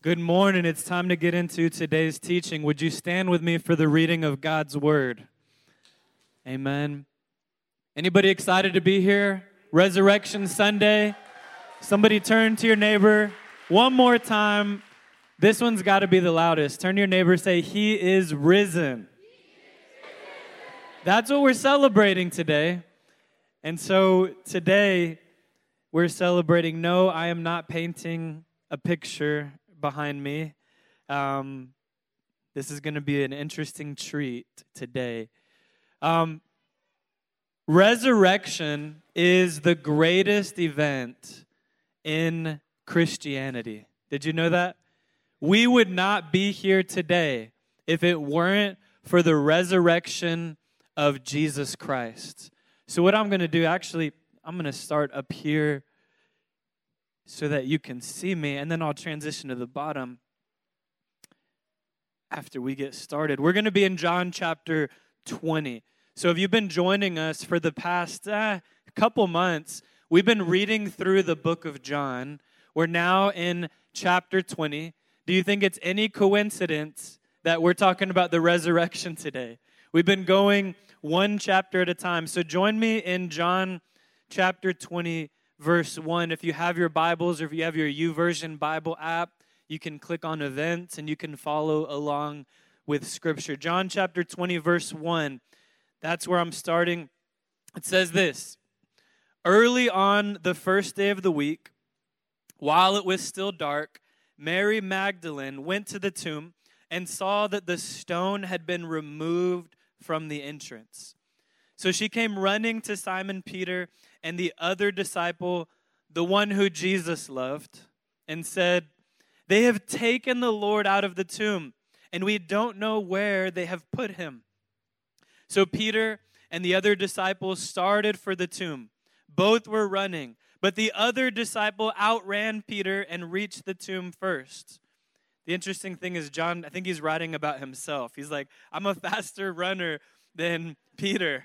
Good morning. It's time to get into today's teaching. Would you stand with me for the reading of God's word? Amen. Anybody excited to be here? Resurrection Sunday. Somebody turn to your neighbor one more time. This one's got to be the loudest. Turn to your neighbor say, He is risen. That's what we're celebrating today. And so today, we're celebrating no, I am not painting a picture behind me. Um, this is going to be an interesting treat today. Um, resurrection is the greatest event in Christianity. Did you know that? We would not be here today if it weren't for the resurrection of Jesus Christ. So, what I'm going to do, actually, I'm going to start up here so that you can see me, and then I'll transition to the bottom after we get started. We're going to be in John chapter 20. So, if you've been joining us for the past uh, couple months, we've been reading through the book of John. We're now in chapter 20. Do you think it's any coincidence that we're talking about the resurrection today? We've been going one chapter at a time. So, join me in John chapter 20 verse 1. If you have your Bibles or if you have your YouVersion Bible app, you can click on events and you can follow along with Scripture. John chapter 20, verse 1. That's where I'm starting. It says this Early on the first day of the week, while it was still dark, Mary Magdalene went to the tomb and saw that the stone had been removed from the entrance. So she came running to Simon Peter and the other disciple, the one who Jesus loved, and said, They have taken the Lord out of the tomb, and we don't know where they have put him. So Peter and the other disciple started for the tomb. Both were running, but the other disciple outran Peter and reached the tomb first. The interesting thing is, John, I think he's writing about himself. He's like, I'm a faster runner than Peter.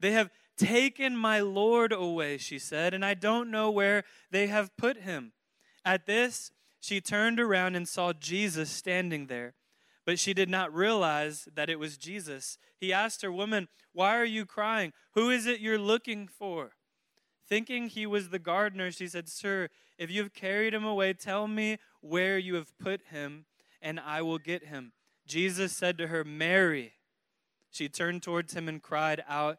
They have taken my Lord away, she said, and I don't know where they have put him. At this, she turned around and saw Jesus standing there, but she did not realize that it was Jesus. He asked her, Woman, why are you crying? Who is it you're looking for? Thinking he was the gardener, she said, Sir, if you have carried him away, tell me where you have put him, and I will get him. Jesus said to her, Mary. She turned towards him and cried out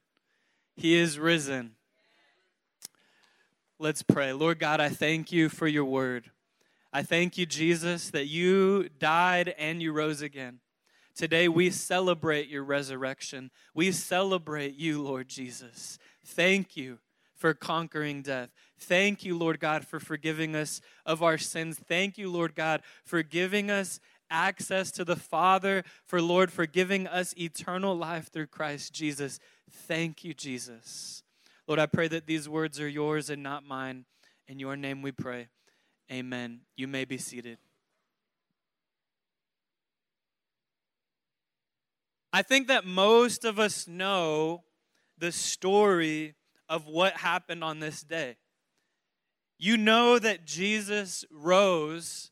He is risen. Let's pray. Lord God, I thank you for your word. I thank you, Jesus, that you died and you rose again. Today we celebrate your resurrection. We celebrate you, Lord Jesus. Thank you for conquering death. Thank you, Lord God, for forgiving us of our sins. Thank you, Lord God, for giving us access to the Father, for Lord, for giving us eternal life through Christ Jesus. Thank you, Jesus. Lord, I pray that these words are yours and not mine. In your name we pray. Amen. You may be seated. I think that most of us know the story of what happened on this day. You know that Jesus rose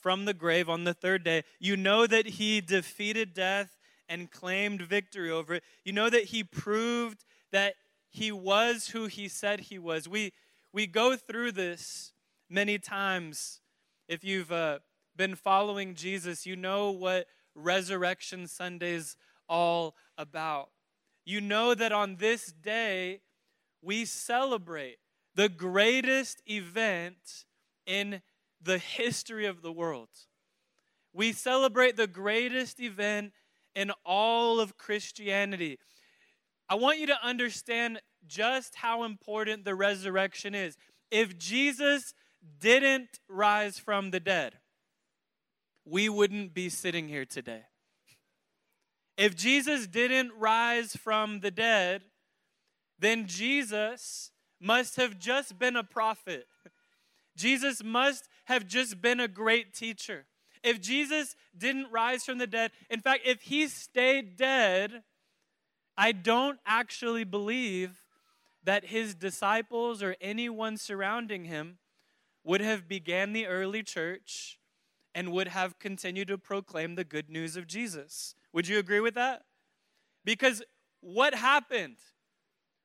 from the grave on the third day. You know that he defeated death and claimed victory over it. You know that he proved that he was who he said he was. We, we go through this many times. If you've uh, been following Jesus, you know what Resurrection Sunday's all about. You know that on this day, we celebrate the greatest event in the history of the world. We celebrate the greatest event in all of Christianity. I want you to understand just how important the resurrection is. If Jesus didn't rise from the dead, we wouldn't be sitting here today. If Jesus didn't rise from the dead, then Jesus must have just been a prophet. Jesus must have just been a great teacher. If Jesus didn't rise from the dead, in fact, if he stayed dead, I don't actually believe that his disciples or anyone surrounding him would have began the early church and would have continued to proclaim the good news of Jesus. Would you agree with that? Because what happened?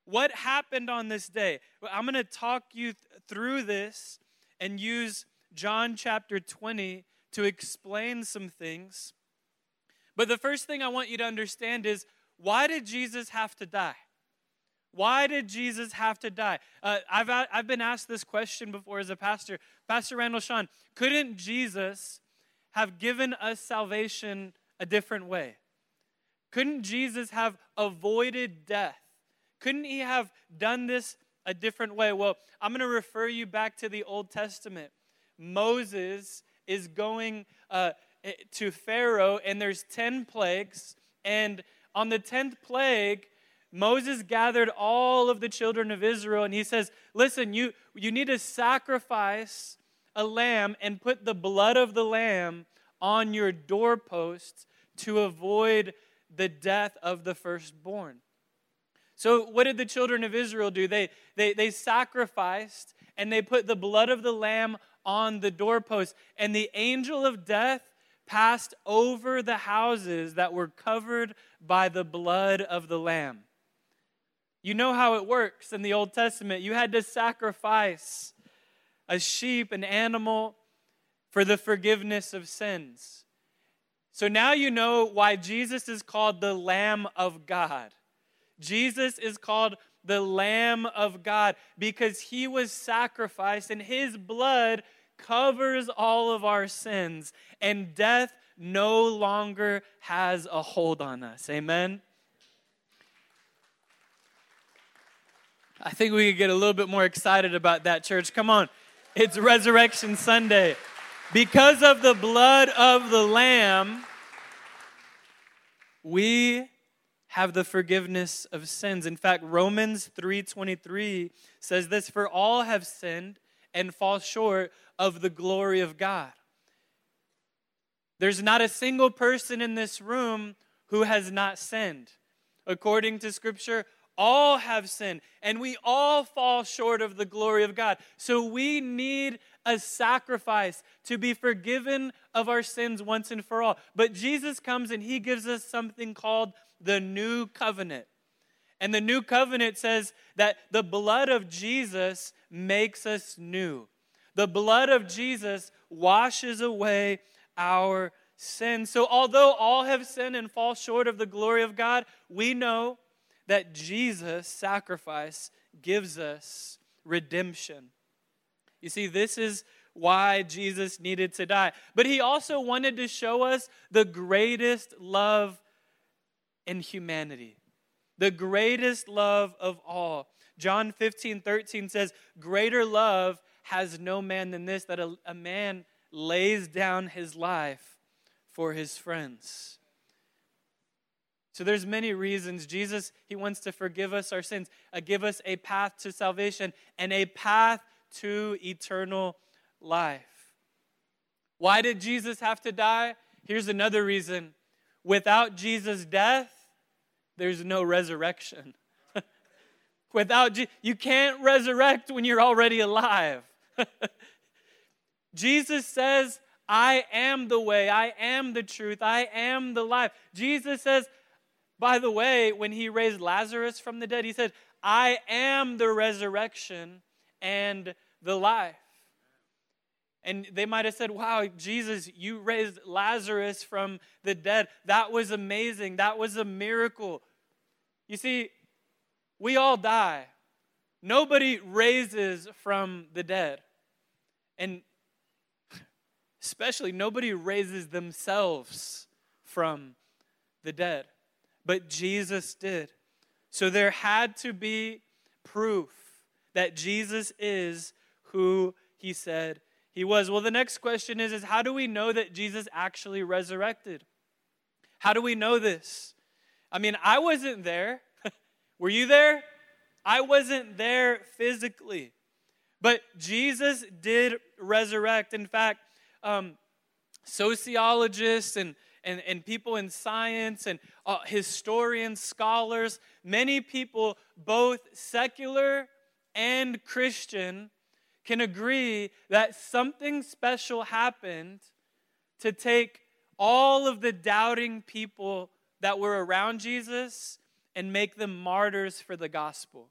What happened on this day? I'm going to talk you th- through this and use John chapter 20 to explain some things. But the first thing I want you to understand is why did Jesus have to die? Why did Jesus have to die? Uh, I've, I've been asked this question before as a pastor. Pastor Randall Sean, couldn't Jesus have given us salvation a different way? Couldn't Jesus have avoided death? Couldn't he have done this a different way? Well, I'm going to refer you back to the Old Testament. Moses is going uh, to Pharaoh, and there's 10 plagues. And on the 10th plague, Moses gathered all of the children of Israel, and he says, Listen, you, you need to sacrifice a lamb and put the blood of the lamb on your doorposts to avoid the death of the firstborn. So, what did the children of Israel do? They, they, they sacrificed and they put the blood of the lamb on the doorpost. And the angel of death passed over the houses that were covered by the blood of the lamb. You know how it works in the Old Testament. You had to sacrifice a sheep, an animal, for the forgiveness of sins. So now you know why Jesus is called the Lamb of God. Jesus is called the Lamb of God because he was sacrificed and his blood covers all of our sins and death no longer has a hold on us. Amen. I think we could get a little bit more excited about that, church. Come on. It's Resurrection Sunday. Because of the blood of the Lamb, we have the forgiveness of sins. In fact, Romans 3:23 says this, "For all have sinned and fall short of the glory of God." There's not a single person in this room who has not sinned. According to scripture, all have sinned and we all fall short of the glory of God. So we need a sacrifice to be forgiven of our sins once and for all. But Jesus comes and he gives us something called the new covenant. And the new covenant says that the blood of Jesus makes us new. The blood of Jesus washes away our sins. So, although all have sinned and fall short of the glory of God, we know that Jesus' sacrifice gives us redemption. You see, this is why Jesus needed to die. But he also wanted to show us the greatest love in humanity, the greatest love of all. John 15, 13 says, Greater love has no man than this, that a, a man lays down his life for his friends. So there's many reasons Jesus he wants to forgive us our sins, uh, give us a path to salvation and a path to eternal life. Why did Jesus have to die? Here's another reason without Jesus' death, there's no resurrection. without Je- you can't resurrect when you're already alive. Jesus says, I am the way, I am the truth, I am the life. Jesus says, by the way, when he raised Lazarus from the dead, he said, I am the resurrection and the life. And they might have said, Wow, Jesus, you raised Lazarus from the dead. That was amazing. That was a miracle. You see, we all die. Nobody raises from the dead. And especially, nobody raises themselves from the dead. But Jesus did. So there had to be proof that Jesus is who he said he was. Well, the next question is, is how do we know that Jesus actually resurrected? How do we know this? I mean, I wasn't there. Were you there? I wasn't there physically. But Jesus did resurrect. In fact, um, sociologists and, and, and people in science and uh, historians, scholars, many people, both secular and Christian, can agree that something special happened to take all of the doubting people that were around Jesus and make them martyrs for the gospel.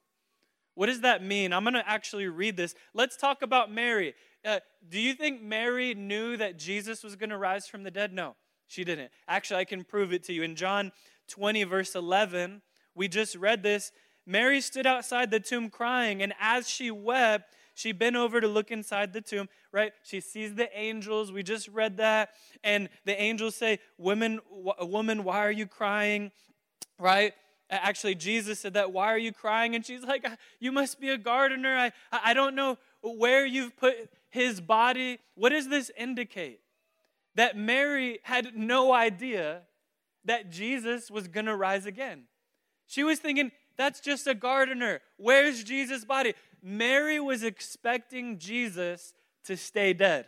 What does that mean? I'm going to actually read this. Let's talk about Mary. Uh, do you think Mary knew that Jesus was going to rise from the dead? No, she didn't. Actually, I can prove it to you. In John 20, verse 11, we just read this. Mary stood outside the tomb crying, and as she wept, she bent over to look inside the tomb, right? She sees the angels. We just read that. And the angels say, Woman, woman, why are you crying? Right? Actually, Jesus said that, Why are you crying? And she's like, You must be a gardener. I, I don't know where you've put his body. What does this indicate? That Mary had no idea that Jesus was going to rise again. She was thinking, That's just a gardener. Where's Jesus' body? Mary was expecting Jesus to stay dead.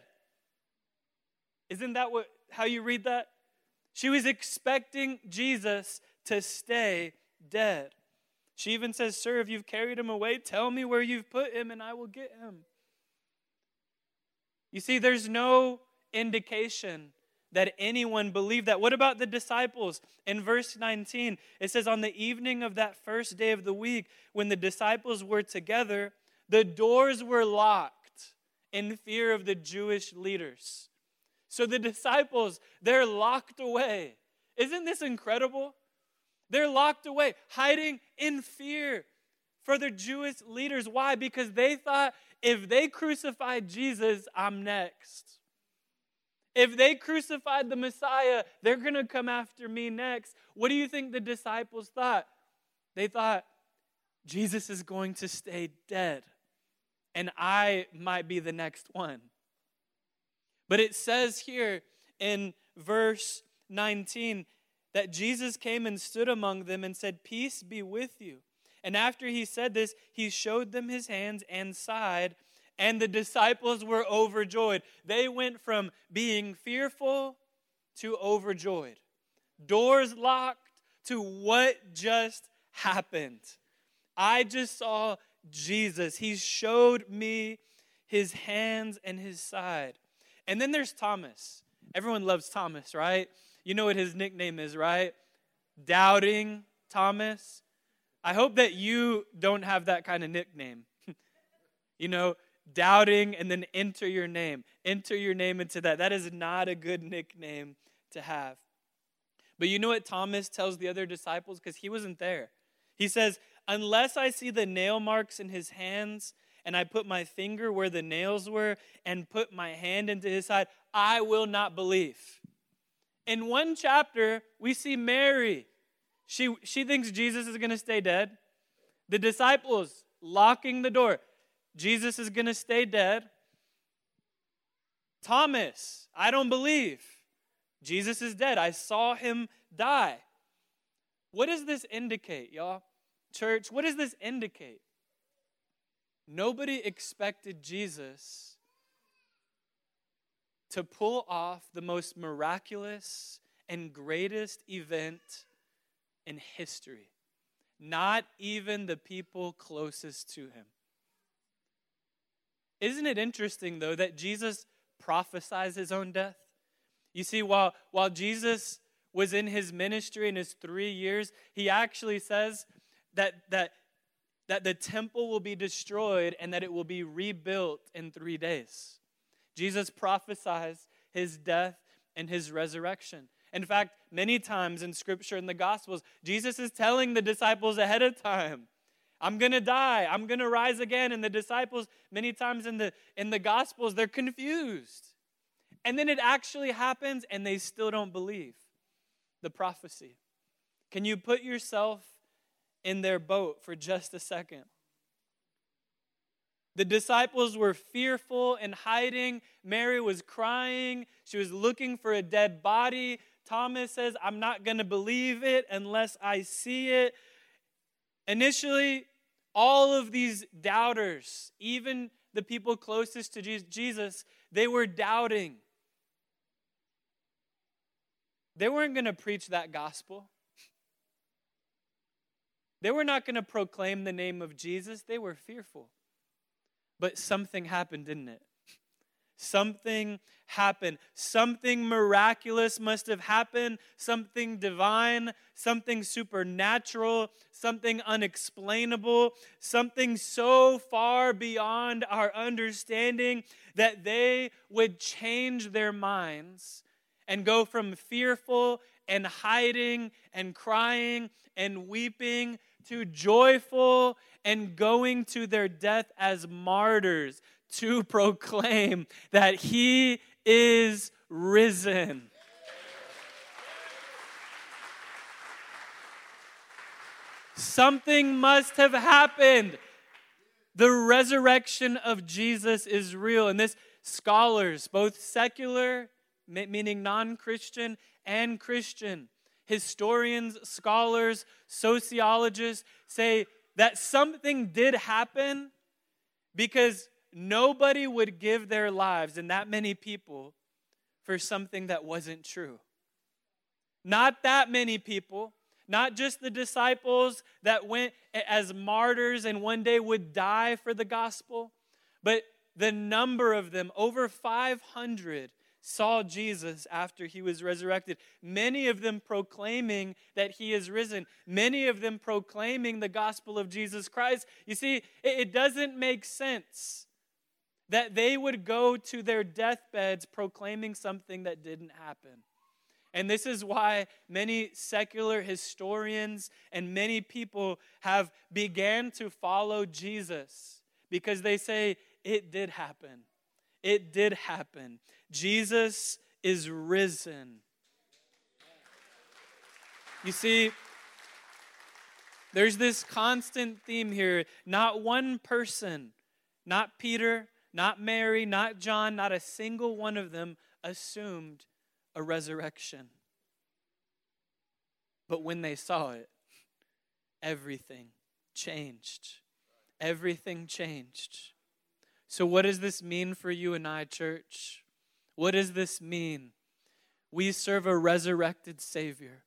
Isn't that what how you read that? She was expecting Jesus to stay dead. She even says, Sir, if you've carried him away, tell me where you've put him and I will get him. You see, there's no indication that anyone believed that. What about the disciples? In verse 19, it says, On the evening of that first day of the week, when the disciples were together, the doors were locked in fear of the Jewish leaders. So the disciples, they're locked away. Isn't this incredible? They're locked away, hiding in fear for the Jewish leaders. Why? Because they thought if they crucified Jesus, I'm next. If they crucified the Messiah, they're going to come after me next. What do you think the disciples thought? They thought, Jesus is going to stay dead, and I might be the next one. But it says here in verse 19 that Jesus came and stood among them and said, Peace be with you. And after he said this, he showed them his hands and side, and the disciples were overjoyed. They went from being fearful to overjoyed. Doors locked to what just happened. I just saw Jesus. He showed me his hands and his side. And then there's Thomas. Everyone loves Thomas, right? You know what his nickname is, right? Doubting Thomas. I hope that you don't have that kind of nickname. you know, doubting and then enter your name. Enter your name into that. That is not a good nickname to have. But you know what Thomas tells the other disciples? Because he wasn't there. He says, Unless I see the nail marks in his hands, and I put my finger where the nails were, and put my hand into his side, I will not believe. In one chapter, we see Mary. She, she thinks Jesus is going to stay dead. The disciples locking the door. Jesus is going to stay dead. Thomas, I don't believe. Jesus is dead. I saw him die. What does this indicate, y'all? Church, what does this indicate? Nobody expected Jesus to pull off the most miraculous and greatest event in history. Not even the people closest to him. Isn't it interesting, though, that Jesus prophesies his own death? You see, while, while Jesus was in his ministry in his three years, he actually says that, that, that the temple will be destroyed and that it will be rebuilt in three days. Jesus prophesies his death and his resurrection. In fact, many times in scripture in the gospels, Jesus is telling the disciples ahead of time, I'm going to die, I'm going to rise again and the disciples many times in the in the gospels they're confused. And then it actually happens and they still don't believe the prophecy. Can you put yourself in their boat for just a second? The disciples were fearful and hiding. Mary was crying. She was looking for a dead body. Thomas says, I'm not going to believe it unless I see it. Initially, all of these doubters, even the people closest to Jesus, they were doubting. They weren't going to preach that gospel. They were not going to proclaim the name of Jesus. They were fearful. But something happened, didn't it? Something happened. Something miraculous must have happened. Something divine, something supernatural, something unexplainable, something so far beyond our understanding that they would change their minds and go from fearful and hiding and crying and weeping to joyful and going to their death as martyrs to proclaim that he is risen. Something must have happened. The resurrection of Jesus is real. And this scholars, both secular, meaning non Christian, and Christian, historians, scholars, sociologists say that something did happen because nobody would give their lives, and that many people, for something that wasn't true. Not that many people, not just the disciples that went as martyrs and one day would die for the gospel, but the number of them, over 500, saw Jesus after he was resurrected. Many of them proclaiming that he is risen. Many of them proclaiming the gospel of Jesus Christ. You see, it doesn't make sense that they would go to their deathbeds proclaiming something that didn't happen. And this is why many secular historians and many people have began to follow Jesus because they say it did happen. It did happen. Jesus is risen. You see, there's this constant theme here. Not one person, not Peter, not Mary, not John, not a single one of them assumed a resurrection. But when they saw it, everything changed. Everything changed. So, what does this mean for you and I, church? What does this mean? We serve a resurrected Savior.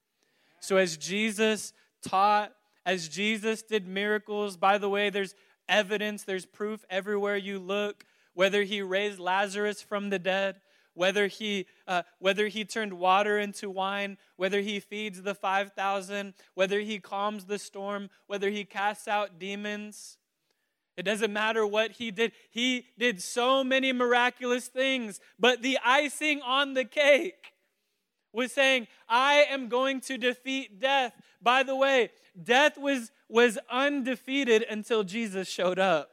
So, as Jesus taught, as Jesus did miracles, by the way, there's evidence, there's proof everywhere you look whether he raised Lazarus from the dead, whether he, uh, whether he turned water into wine, whether he feeds the 5,000, whether he calms the storm, whether he casts out demons. It doesn't matter what he did. He did so many miraculous things, but the icing on the cake was saying, I am going to defeat death. By the way, death was, was undefeated until Jesus showed up.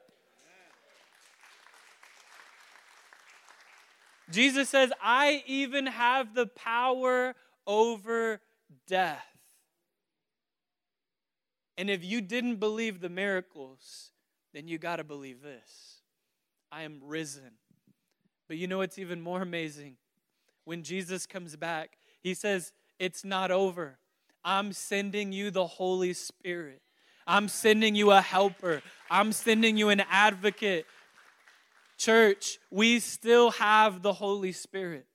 Jesus says, I even have the power over death. And if you didn't believe the miracles, then you got to believe this I am risen. But you know what's even more amazing? When Jesus comes back, he says, It's not over. I'm sending you the Holy Spirit. I'm sending you a helper. I'm sending you an advocate Church, we still have the Holy Spirit.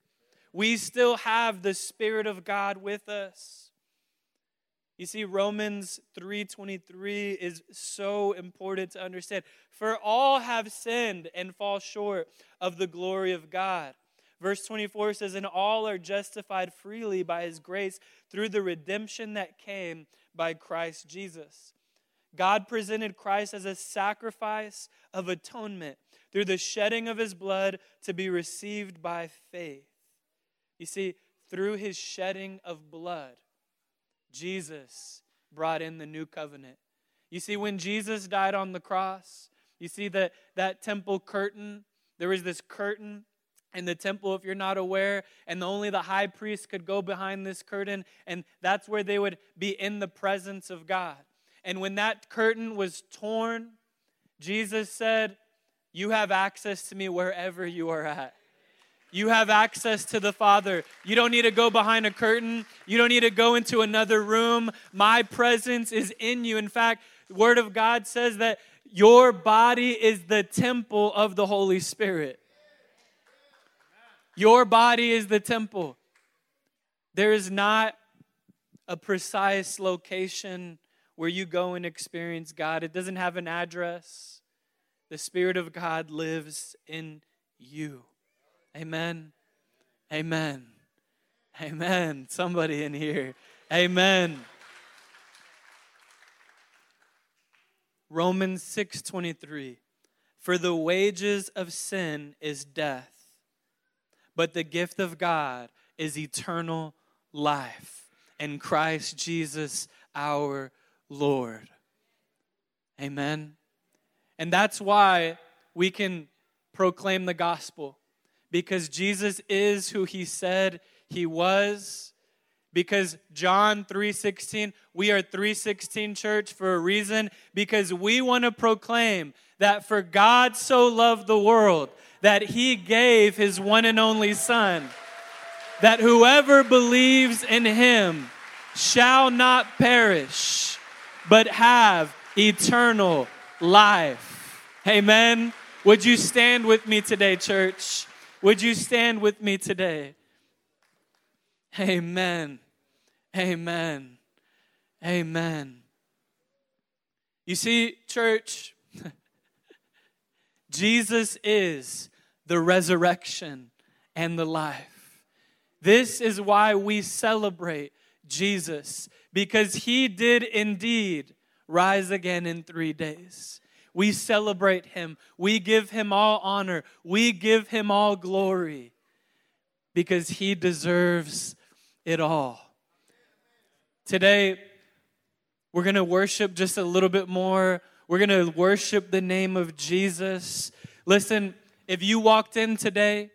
we still have the Spirit of God with us. You see, Romans 3:23 is so important to understand. For all have sinned and fall short of the glory of God. Verse 24 says, And all are justified freely by his grace through the redemption that came by Christ Jesus. God presented Christ as a sacrifice of atonement through the shedding of his blood to be received by faith. You see, through his shedding of blood, Jesus brought in the new covenant. You see, when Jesus died on the cross, you see that, that temple curtain, there was this curtain in the temple if you're not aware and only the high priest could go behind this curtain and that's where they would be in the presence of god and when that curtain was torn jesus said you have access to me wherever you are at. You have access to the father. You don't need to go behind a curtain. You don't need to go into another room. My presence is in you. In fact word of god says that your body is the temple of the holy spirit. Your body is the temple. There is not a precise location where you go and experience God, it doesn't have an address. The Spirit of God lives in you. Amen. Amen. Amen. Somebody in here. Amen. Romans 6:23 For the wages of sin is death but the gift of God is eternal life in Christ Jesus our Lord. Amen. And that's why we can proclaim the gospel. Because Jesus is who he said he was. Because John 3:16 we are 316 church for a reason. Because we want to proclaim that for God so loved the world that he gave his one and only Son, that whoever believes in him shall not perish, but have eternal life. Amen. Would you stand with me today, church? Would you stand with me today? Amen. Amen. Amen. You see, church, Jesus is the resurrection and the life. This is why we celebrate Jesus, because he did indeed rise again in three days. We celebrate him. We give him all honor. We give him all glory because he deserves it all. Today, we're going to worship just a little bit more we're going to worship the name of Jesus. Listen, if you walked in today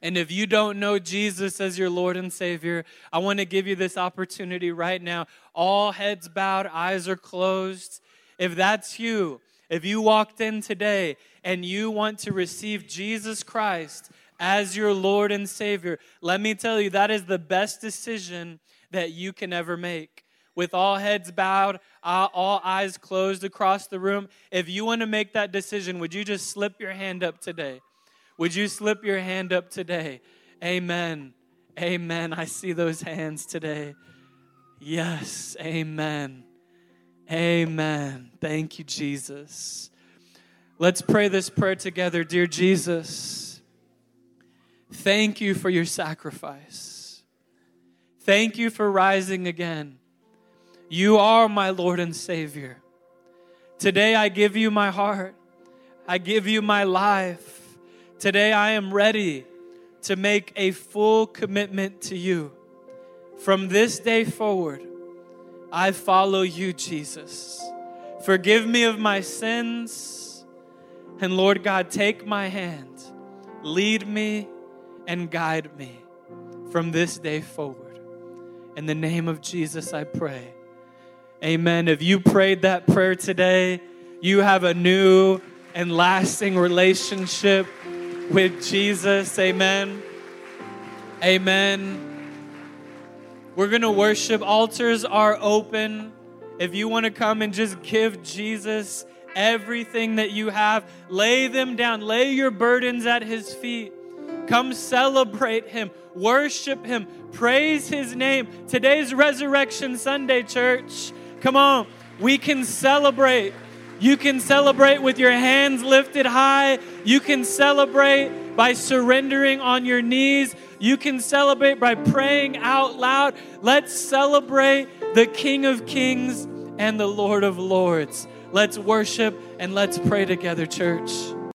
and if you don't know Jesus as your Lord and Savior, I want to give you this opportunity right now. All heads bowed, eyes are closed. If that's you, if you walked in today and you want to receive Jesus Christ as your Lord and Savior, let me tell you, that is the best decision that you can ever make with all heads bowed, uh, all eyes closed across the room. If you want to make that decision, would you just slip your hand up today? Would you slip your hand up today? Amen. Amen. I see those hands today. Yes. Amen. Amen. Thank you, Jesus. Let's pray this prayer together. Dear Jesus, thank you for your sacrifice. Thank you for rising again. You are my Lord and Savior. Today I give you my heart. I give you my life. Today I am ready to make a full commitment to you. From this day forward, I follow you, Jesus. Forgive me of my sins. And Lord God, take my hand, lead me, and guide me from this day forward. In the name of Jesus, I pray. Amen. If you prayed that prayer today, you have a new and lasting relationship with Jesus. Amen. Amen. We're going to worship. Altars are open. If you want to come and just give Jesus everything that you have, lay them down. Lay your burdens at his feet. Come celebrate him, worship him, praise his name. Today's Resurrection Sunday, church. Come on, we can celebrate. You can celebrate with your hands lifted high. You can celebrate by surrendering on your knees. You can celebrate by praying out loud. Let's celebrate the King of Kings and the Lord of Lords. Let's worship and let's pray together, church.